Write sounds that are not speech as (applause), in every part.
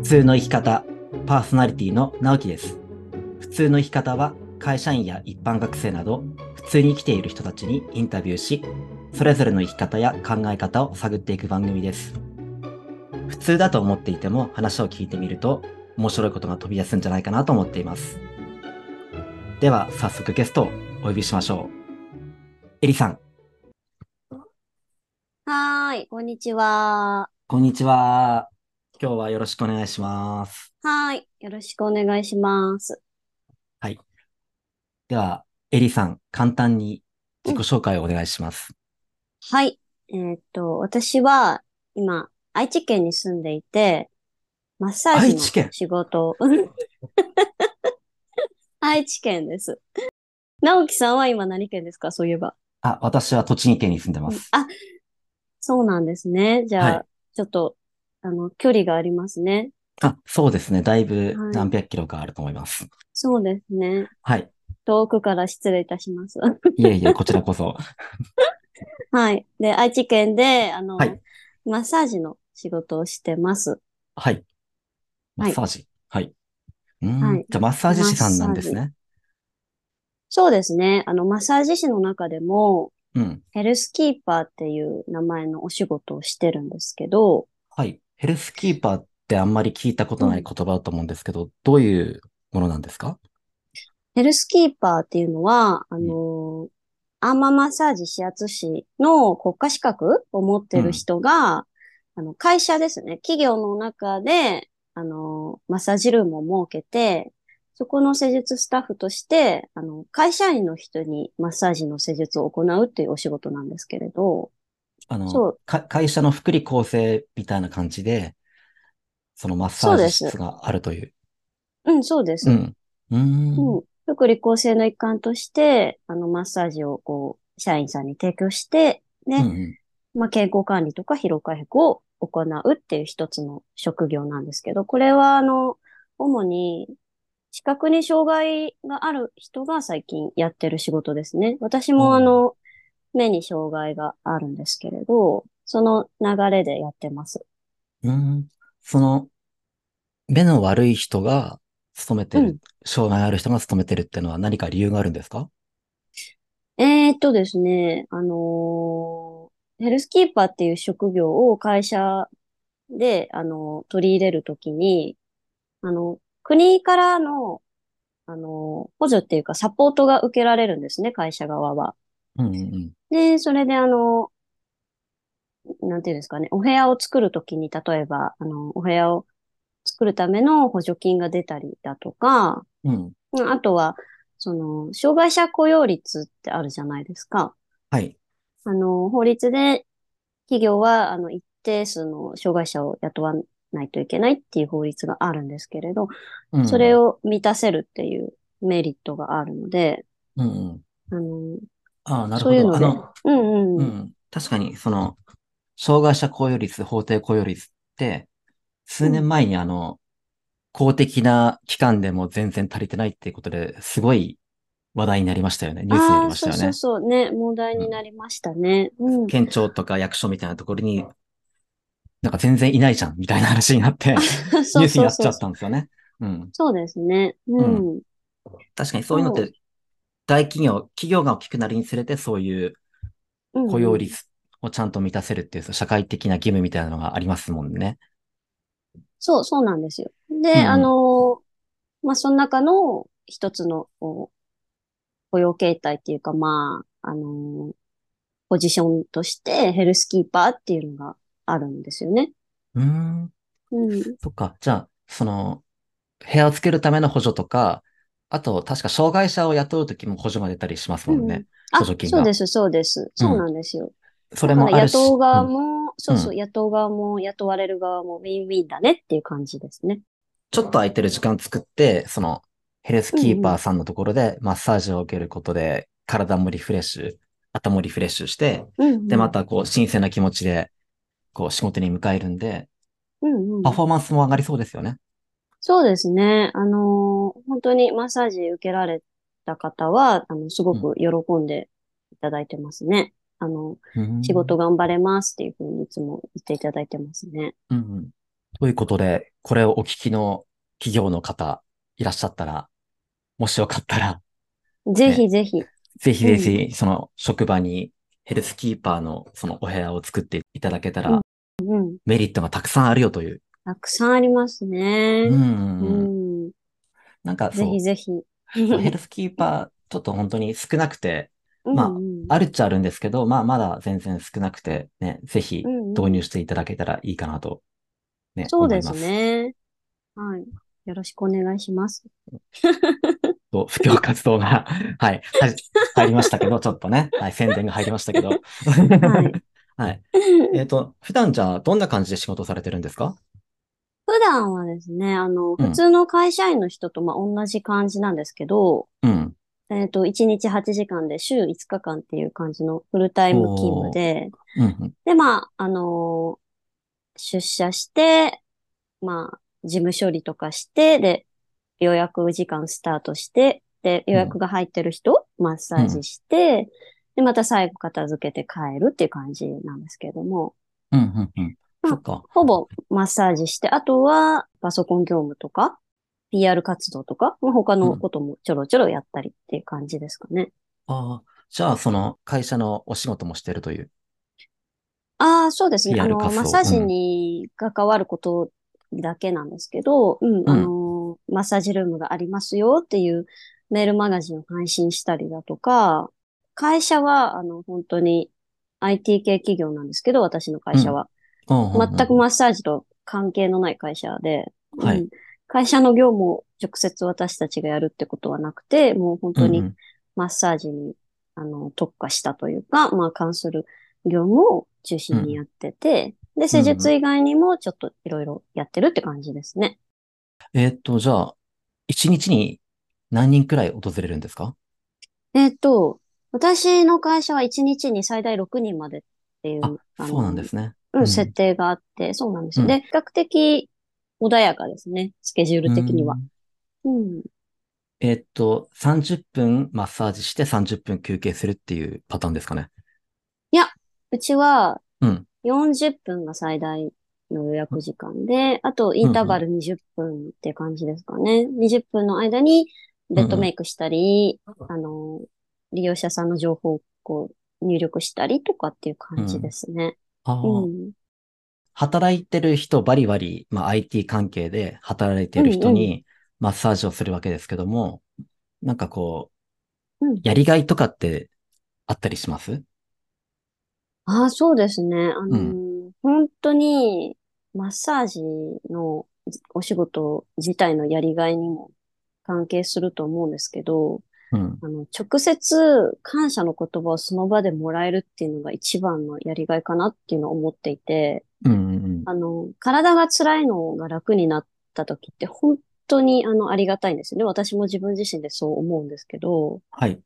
普通の生き方、パーソナリティの直樹です。普通の生き方は会社員や一般学生など普通に生きている人たちにインタビューし、それぞれの生き方や考え方を探っていく番組です。普通だと思っていても話を聞いてみると面白いことが飛び出すんじゃないかなと思っています。では早速ゲストをお呼びしましょう。エリさん、はーい、こんにちは。こんにちは。今日はよろしくお願いします。はーい、よろしくお願いします。はい。では、エリさん、簡単に自己紹介をお願いします。はい、えーっと、私は今、愛知県に住んでいて、マッサージの仕事を、(laughs) 愛知県です。直樹さんは今何県ですか？そういえば。あ、私は栃木県に住んでます。あ、そうなんですね。じゃあ、はいちょっと、あの、距離がありますね。あ、そうですね。だいぶはい何百キロかあると思います。そうですね。はい。遠くから失礼いたします。いえいえ、こちらこそ。(laughs) はい。で、愛知県で、あの、はいマッサージの仕事をしてます。はい。マはいッサージ。はい。うーんはいじゃあ、マッサージ師さんなんですね。そうですね。あの、マッサージ師の中でも、うん。ヘルスキーパーっていう名前のお仕事をしてるんですけど、はい。ヘルスキーパーってあんまり聞いたことない言葉だと思うんですけど、どういうものなんですか？ヘルスキーパーっていうのは、あの、アーマーマッサージ指圧師の国家資格を持ってる人が、あの、会社ですね。企業の中で、あの、マッサージルームを設けて、そこの施術スタッフとして、あの、会社員の人にマッサージの施術を行うっていうお仕事なんですけれど、あの、そうか会社の福利厚生みたいな感じで、そのマッサージ室があるという。うん、そうです。うん。うーん。うん。福利厚生の一環として、あの、マッサージをこう、社員さんに提供して、ね、うんうんまあ、健康管理とか疲労回復を行うっていう一つの職業なんですけど、これは、あの、主に、視覚に障害がある人が最近やってる仕事ですね。私うんも、あの、目に障害があるんですけれど、その流れでやってます。うーん。その、目の悪い人が勤めてる、うん障害ある人が勤めてるってのは何か理由があるんですか？えーっとですね、あのーヘルスキーパーっていう職業を会社で、あの取り入れるときに、あの、国からの、あの補助っていうかサポートが受けられるんですね、会社側は。うんうんうん。で、それであの、なんていうんですかね、お部屋を作るときに、例えば、あの、お部屋を作るための補助金が出たりだとか、うん。うんあとは、その、障害者雇用率ってあるじゃないですか。はい。あの、法律で企業は、あの、一定数の障害者を雇わないといけないっていう法律があるんですけれど、うんそれを満たせるっていうメリットがあるので、うんうん。あの、ああ、なるほど。そういうので、んうん。確かに、その、障害者雇用率、法定雇用率って、数年前にあの、公的な機関でも全然足りてないっていうことで、すごい話題になりましたよね。ニュースになりああ、そうそうましたよね。そうね、問題になりましたね。うん。県庁とか役所みたいなところに、なんか全然いないじゃん、みたいな話になって、(laughs) ニュースになっちゃっ。たんですよね。うん。そうですね。うん。確かにそういうのって、大企業、企業が大きくなるにつれて、そういううん雇用率をちゃんと満たせるっていう、そう社会的な義務みたいなのがありますもんね。そう、そうなんですよ。で、うんうんあの、まあ、その中の一つのこう雇用形態っていうか、まあ、あの、ポジションとしてヘルスキーパーっていうのがあるんですよね。うーん。うん。そっか。じゃあ、その、部屋をつけるための補助とか、あと、確か障害者を雇うときも補助が出たりしますもんね。あ、補助金がそうです、そうです。そうなんですよ。それもあるし。雇う側うんも、そうそう、雇う側も雇われる側もウィンウィンだねっていう感じですね。ちょっと空いてる時間作って、その、ヘルスキーパーさんのところでマッサージを受けることで、体もリフレッシュ、頭もリフレッシュして、うんうん。で、またこう、新鮮な気持ちで、こう、仕事に迎えるんで、うんうんパフォーマンスも上がりそうですよね。そうですね。あのー本当にマッサージ受けられた方は、あの、すごく喜んでいただいてますね。あの、うん仕事頑張れますっていうふうにいつも言っていただいてますね。うんうん。ということで、これをお聞きの企業の方いらっしゃったら、もしよかったら、ぜひぜひ。ぜひぜひ、その職場にヘルスキーパーのそのお部屋を作っていただけたら、うんうん。メリットがたくさんあるよという。たくさんありますね。うんうんううん。ん。なんかそうぜひ、ぜひ。そうヘルスキーパー、ちょっと本当に少なくて、まあうんうんあるっちゃあるんですけど、まあまだ全然少なくて、ね、ぜひうんうん導入していただけたらいいかなと、ね、そうです思います。ね。はい。よろしくお願いします。と、布教活動が、はい、入りましたけど、ちょっとね、はい、宣伝が入りましたけど。はい。はい。えっと、普段じゃあ、どんな感じで仕事されてるんですか？普段はですね、あの、うん普通の会社員の人とまあ同じ感じなんですけど、うん。えっと、1日8時間で週5日間っていう感じのフルタイム勤務で、うんうん。で、まあ、あのー出社して、まあ、事務処理とかして、で、予約時間スタートして、で、予約が入ってる人、マッサージして、で、また最後片付けて帰るっていう感じなんですけれども、うんうんうん。まあそっか。ほぼマッサージして、あとはパソコン業務とか、PR 活動とか、まあ他のこともちょろちょろやったりっていう感じですかね。ああ、じゃあ、その会社のお仕事もしてるという。ああ、そうですね。あの、マッサージに関わることだけなんですけど、うん、あの、マッサージルームがありますよっていうメールマガジンを配信したりだとか、会社は、あの、本当に IT 系企業なんですけど、私の会社は。うん。うんうん全くマッサージと関係のない会社で、はい。うん。会社の業務を直接私たちがやるってことはなくて、もう本当にうんうん。マッサージに、あの、特化したというか、まあ、関する業務を中心にやってて、で、施術以外にもちょっといろいろやってるって感じですね。えーっと、じゃあ、一日に何人くらい訪れるんですか？えっと、私の会社は1日に最大6人までっていう、あ、のそうなんですね。う、うんん設定があって、そうなんですよ。うんで、比較的穏やかですね、スケジュール的にはう。んうん。えーっと、30分マッサージして30分休憩するっていうパターンですかね。うちはうん。40分が最大の予約時間で、あとインターバル20分って感じですかね。20分の間にベッドメイクしたり、あの、利用者さんの情報をこう入力したりとかっていう感じですね。働いてる人、バリバリ、まあ、IT 関係で働いてる人うんにマッサージをするわけですけども、なんかこうん。う、やりがいとかってあったりします？ああ、そうですね。あのうー本当にマッサージのお仕事自体のやりがいにも関係すると思うんですけど、うん。あの、直接感謝の言葉をその場でもらえるっていうのが一番のやりがいかなっていうのを思っていて、うんうんあの、体が辛いのが楽になった時って本当にあの、ありがたいんですよね。私も自分自身でそう思うんですけど、はい。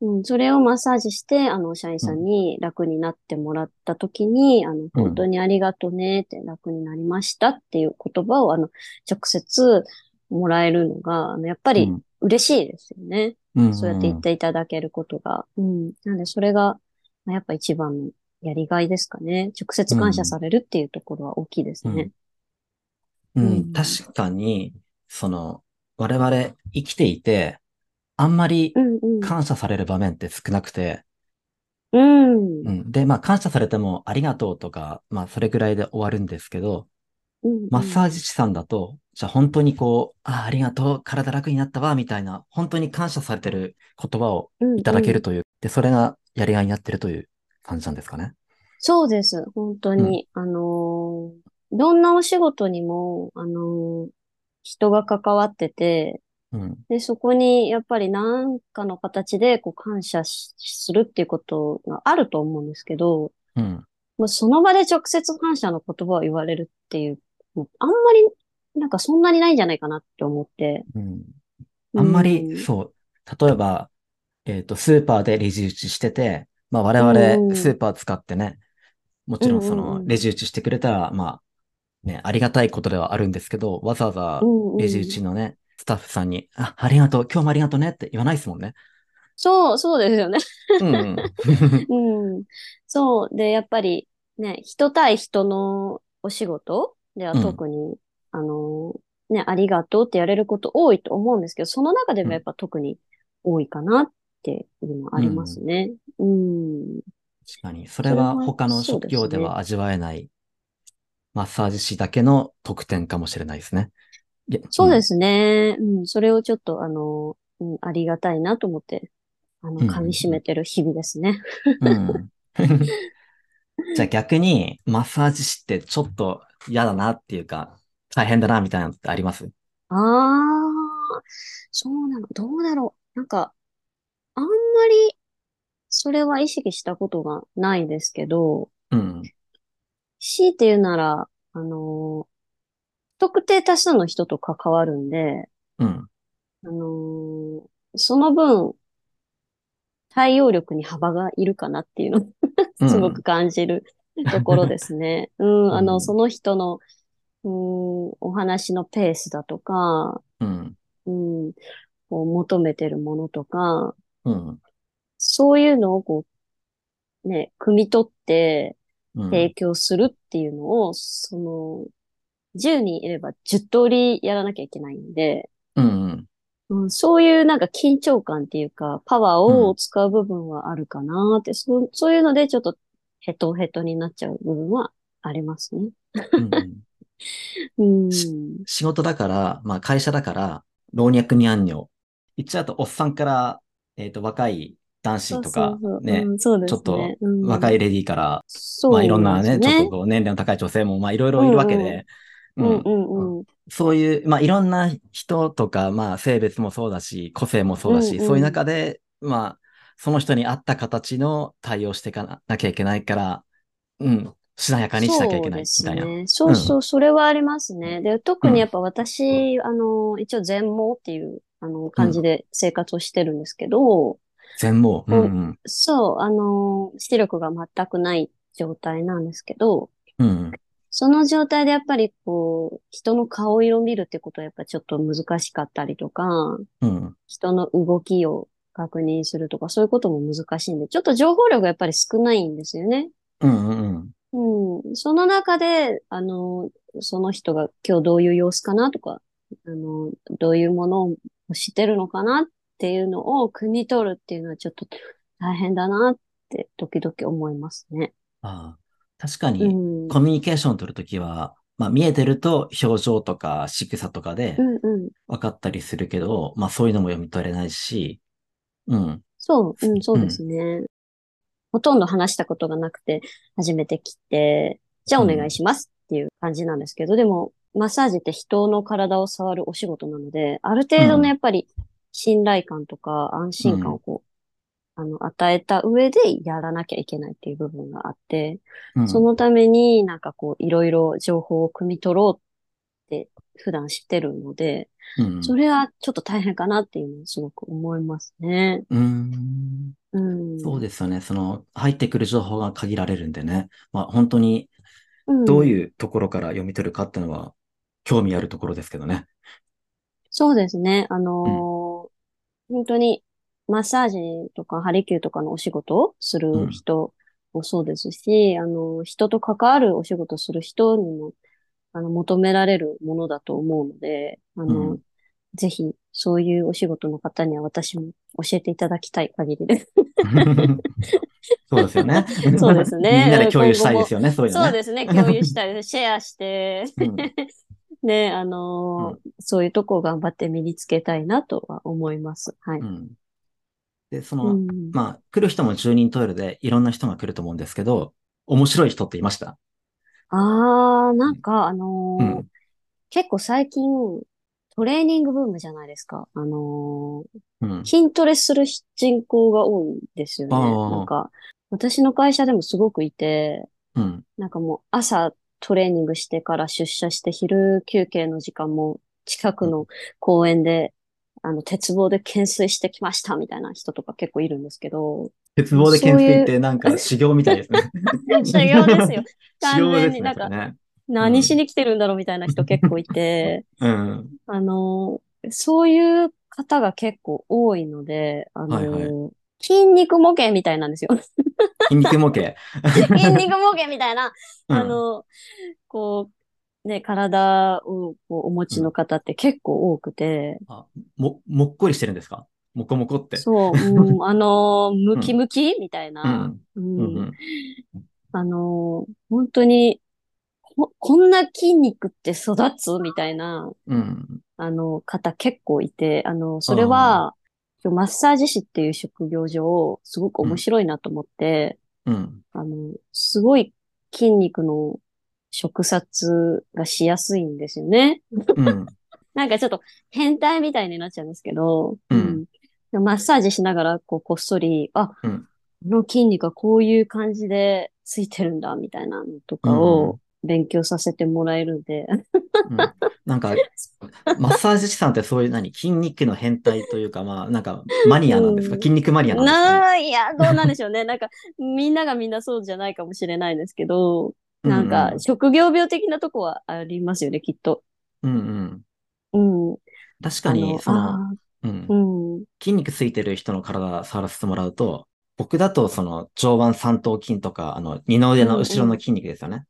うん、それをマッサージして、あの、社員さんに楽になってもらった時に、あの、本当にありがとねって楽になりましたっていう言葉を、あの、直接もらえるのが、やっぱりうん嬉しいですよね。うんそうやって言っていただけることが。うん。なんで、それが、まあやっぱ一番のやりがいですかね。直接感謝されるっていうところは大きいですね。うんうん確かに、その、我々生きていて、あんまり。感謝される場面って少なくて、うん。うん。で、まあ、感謝されてもありがとうとか、まあ、それぐらいで終わるんですけど、うんマッサージ師さんだと、じゃあ本当にこう、ああ、ありがとう、体楽になったわ、みたいな、本当に感謝されてる言葉をいただけるという、で、それがやりがいになってるという感じなんですかね？そうです。本当に。あのーどんなお仕事にも、あのー人が関わってて、うん。で、そこにやっぱり何かの形でこう感謝しするっていうことがあると思うんですけど、うん。その場で直接感謝の言葉を言われるっていうあんまり、なんかそんなにないんじゃないかなって思って。うん。あんまり、うんそう、例えば、えっと、スーパーでレジ打ちしてて、まあ我うん々スーパー使ってね、もちろんそうんうんうんのレジ打ちしてくれたら、まあ、ね、ありがたいことではあるんですけど、わざわざうんうんレジ打ちのね、スタッフさんに、あ、ありがとう、今日もありがとうねって言わないですもんね。そう、そうですよね。うん。(laughs) うん。そう。で、やっぱりね、人対人のお仕事では特に、あの、ね、ありがとうってやれること多いと思うんですけど、その中でもやっぱ特に多いかなっていうのはありますね。うん。確かに。それは他の職業では味わえない、マッサージ師だけの特典かもしれないですね。そうですね。うん、それをちょっと、あの、うん、ありがたいなと思って、あの、うん噛み締めてる日々ですね。うん。じゃあ逆に、マッサージ師ってちょっと嫌だなっていうか、大変だなみたいなのってあります？ああ、そうなの。どうだろう。なんか、あんまり、それは意識したことがないですけど、うん。強いて言うなら、あの、不特定多数の人と関わるんで、うん。あの、その分、対応力に幅がいるかなっていうのうんすごく感じるところですね。うん、あの、うんその人の、うん、お話のペースだとか、うん。うん、こう求めてるものとか、うん。そういうのをこう、ね、汲み取ってうん。提供するっていうのを、その、10人いれば10通りやらなきゃいけないんで、うん。うん、そういうなんか緊張感っていうか、パワーを使う部分はあるかなって、そう、そういうのでちょっとヘトヘトになっちゃう部分はありますね。うんうん。(laughs) 仕事だから、まあ会社だから、老若にゃんにょ。言っちゃうと、おっさんから、えっと、若い男子とかねちょっと若いレディーから、まあいろんなね、ですちょっと年齢の高い女性も、まあいろいろいるわけで、うんうんうん。そういう、まあいろんな人とか、まあ性別もそうだし、個性もそうだし、うんうんそういう中で、まあ、その人に合った形の対応していかなきゃいけないから、うん、しなやかにしなきゃいけないみたいな。そうですね。そうそう、それはありますね。で、特にやっぱ私、あの、一応全盲っていう、あの、感じで生活をしてるんですけど、全盲？うんうん。そう、あの、視力が全くない状態なんですけど、うん。その状態でやっぱりこう、人の顔色を見るってことはやっぱちょっと難しかったりとか、うん。人の動きを確認するとか、そういうことも難しいんで、ちょっと情報量がやっぱり少ないんですよね。うんうんうん。うん。その中で、あの、その人が今日どういう様子かなとか、あの、どういうものをしてるのかなっていうのを汲み取るっていうのはちょっと大変だなって時々思いますね。ああ確かうに、ん。コミュニケーションを取るときは、まあ見えてると表情とか仕草とかでうんうん。分かったりするけど、まあそういうのも読み取れないし、うん。そう、うん、そうですね。ほとんど話したことがなくて、初めて来て、じゃあお願いしますっていう感じなんですけど、でも、マッサージって人の体を触るお仕事なので、ある程度うんのやっぱり信頼感とか安心感をこう、あの、与えた上でやらなきゃいけないっていう部分があって、うん。そのためになんかこう、いろいろ情報を汲み取ろうって普段知ってるので、うん。それはちょっと大変かなっていうのをすごく思いますね。うん。うん。そうですよね。その、入ってくる情報が限られるんでね。まあ本当に、うんどういうところから読み取るかっていうのは、興味あるところですけどね。そうですね。あのー本当に、マッサージとかハリキューとかのお仕事をする人もそうですし、あの、人と関わるお仕事をする人にも、あの、求められるものだと思うので、あの、うんぜひ、そういうお仕事の方には私も教えていただきたい限りです。そうですよね。(laughs) そうですねみんなで共有したいですよね、そういうのね。そうですね。共有したいです。シェアして、うんね、あのーそういうとこを頑張って身につけたいなとは思います。はい。うんで、その、うんまあ、来る人も10人トイレでいろんな人が来ると思うんですけど、面白い人っていました？あー、なんか、あのーうん結構最近、トレーニングブームじゃないですか。あのうんー。筋トレする人口が多いんですよね。あーなんか、私の会社でもすごくいて、うん。なんかもう朝トレーニングしてから出社して昼休憩の時間も近くの公園で、あの、鉄棒で懸垂してきましたみたいな人とか結構いるんですけど、鉄棒で懸垂ってなんか修行みたいですね。(laughs) 修行ですよ。(laughs) 完全になんかね。何しに来てるんだろうみたいな人結構いて、うん。あの、そういう方が結構多いので、あの、はいはい筋肉模型みたいなんですよ。筋肉模型。(laughs) 筋肉模型みたいな、うんあの、こう、ね、体をこうお持ちの方って結構多くて、あも、もっこりしてるんですか？もこもこって。そう、うん、(laughs) あの、ムキムキ？みたいな、ううん。うんん。あの、本当に、ここんな筋肉って育つ？みたいな、うん。あの、方結構いて、あの、それは、マッサージ師っていう職業上、すごく面白いなと思って、うん。あの、すごい筋肉の触察がしやすいんですよね。うん。(laughs) なんかちょっと変態みたいになっちゃうんですけど、うん。でマッサージしながら、こう、こっそり、あ、うん。この筋肉はこういう感じでついてるんだ、みたいなのとかを勉強させてもらえるんで、うん。なんか、マッサージ師さんってそういう何筋肉の変態というか、まあ、なんか、マニアなんですか？うん。筋肉マニアなんですか？ねいや、どうなんでしょうね。なんか、みんながみんなそうじゃないかもしれないですけど、なんか、職業病的なとこはありますよね、きっと。うんうん。うん。確かに、その、あうんーうん。筋肉ついてる人の体触らせてもらうと、僕だとその上腕三頭筋とか、あの二の腕の後ろの筋肉ですよね。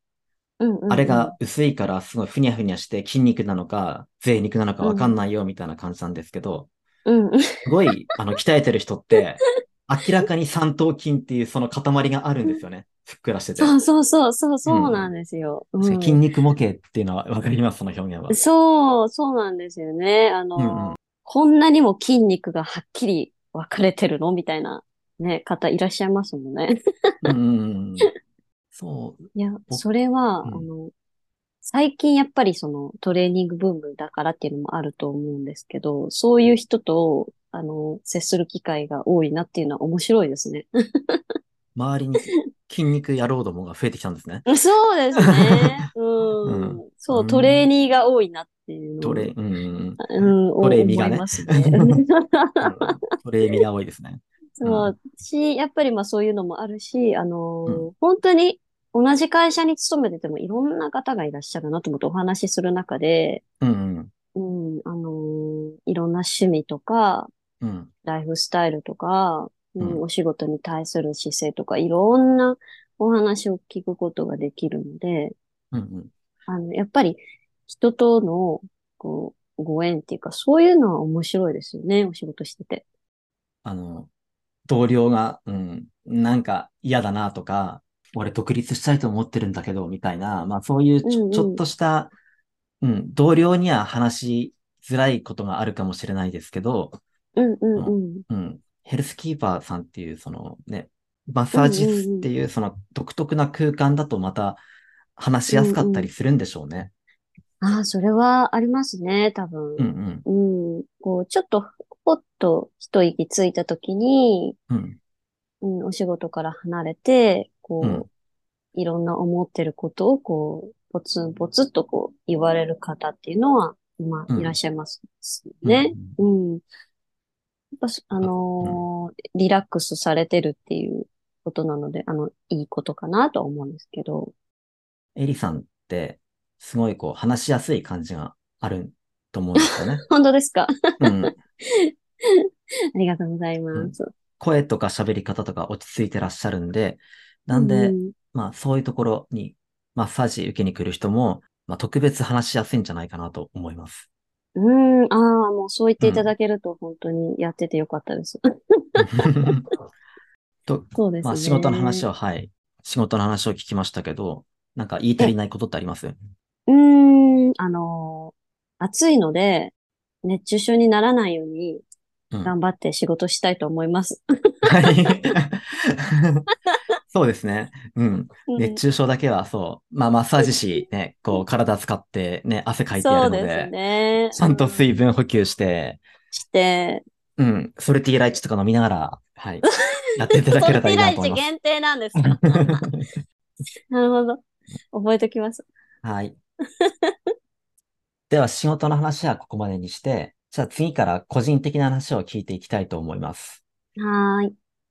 うんあれが薄いからすごいふにゃふにゃして筋肉なのか、贅肉なのかわかんないよみたいな感じなんですけど。すごい、あの、鍛えてる人って、明らかに三頭筋っていうその塊があるんですよね。ふっくらしてて。そうそうそう、そう、そうなんですよ。うん筋肉模型っていうのはわかります、その表現は。そう、そうなんですよね。あの、うんうんこんなにも筋肉がはっきり分かれてるの？みたいな、ね、方いらっしゃいますもんね。うん。(laughs) そう。いや、おそれは、うんあの、最近やっぱりそのトレーニングブームだからっていうのもあると思うんですけど、そういう人と、あの、接する機会が多いなっていうのは面白いですね。周りに筋肉野郎どもが増えてきたんですね。(laughs) そうですね。(laughs) うん。うんそうう、んトレーニーが多いなっていうトレ、うんうんうん、トレーミがね。トレーミが多いですね。そう、し、やっぱりまあそういうのもあるし、あのーう本当に同じ会社に勤めててもいろんな方がいらっしゃるなと思ってお話しする中で、うんうん。うん、あのーいろんな趣味とか、うん。ライフスタイルとか、うんうんお仕事に対する姿勢とか、いろんなお話を聞くことができるので、うんうん。あの、やっぱり人との、こう、ご縁っていうか、そういうのは面白いですよね、お仕事してて。あの、同僚が、うん、なんか嫌だなとか、俺独立したいと思ってるんだけど、みたいな、まあそういうちょ,、うんうんちょっとした、うん、同僚には話しづらいことがあるかもしれないですけど、うんうんうん。うん、ヘルスキーパーさんっていう、そのね、マッサージ室っていうその独特な空間だとまた話しやすかったりするんでしょうね。ああ、それはありますね、多分。うんうん。うん。こう、ちょっと、ぽっと一息ついたときに、うん。うん、お仕事から離れて、こう、うんいろんな思ってることを、こう、ポツンポツンとこう、言われる方っていうのは、まあ、うんいらっしゃいますね。うん。やっぱそ、あのーリラックスされてるっていうことなので、あの、いいことかなとは思うんですけど。エリさんって、すごいこう話しやすい感じがあると思うんですよね。(laughs) 本当ですか？うん。(laughs) ありがとうございます。声とか喋り方とか落ち着いてらっしゃるんで、なんで、うんまあそういうところにマッサージ受けに来る人も、まあ特別話しやすいんじゃないかなと思います。うん、ああ、もうそう言っていただけると本当にやっててよかったです。(laughs) と、そうですね。まあ仕事の話を、はい。仕事の話を聞きましたけど、なんか言い足りないことってあります？うーん、あのー暑いので、熱中症にならないようにうん頑張って仕事したいと思います。はい。(laughs) そうですね。うん。うん熱中症だけはそう。まあマッサージ師ね、こう体使ってね、汗かいてやるのそうですで、ね。ちゃんと水分分補給して、して、うん、ソルティーライチとか飲みながら、はい、(laughs) やっていただければいいなと思います。限定なんですか (laughs) なるほど。覚えておきます。はい。では仕事の話はここまでにして、じゃあ次から個人的な話を聞いていきたいと思います。はーい。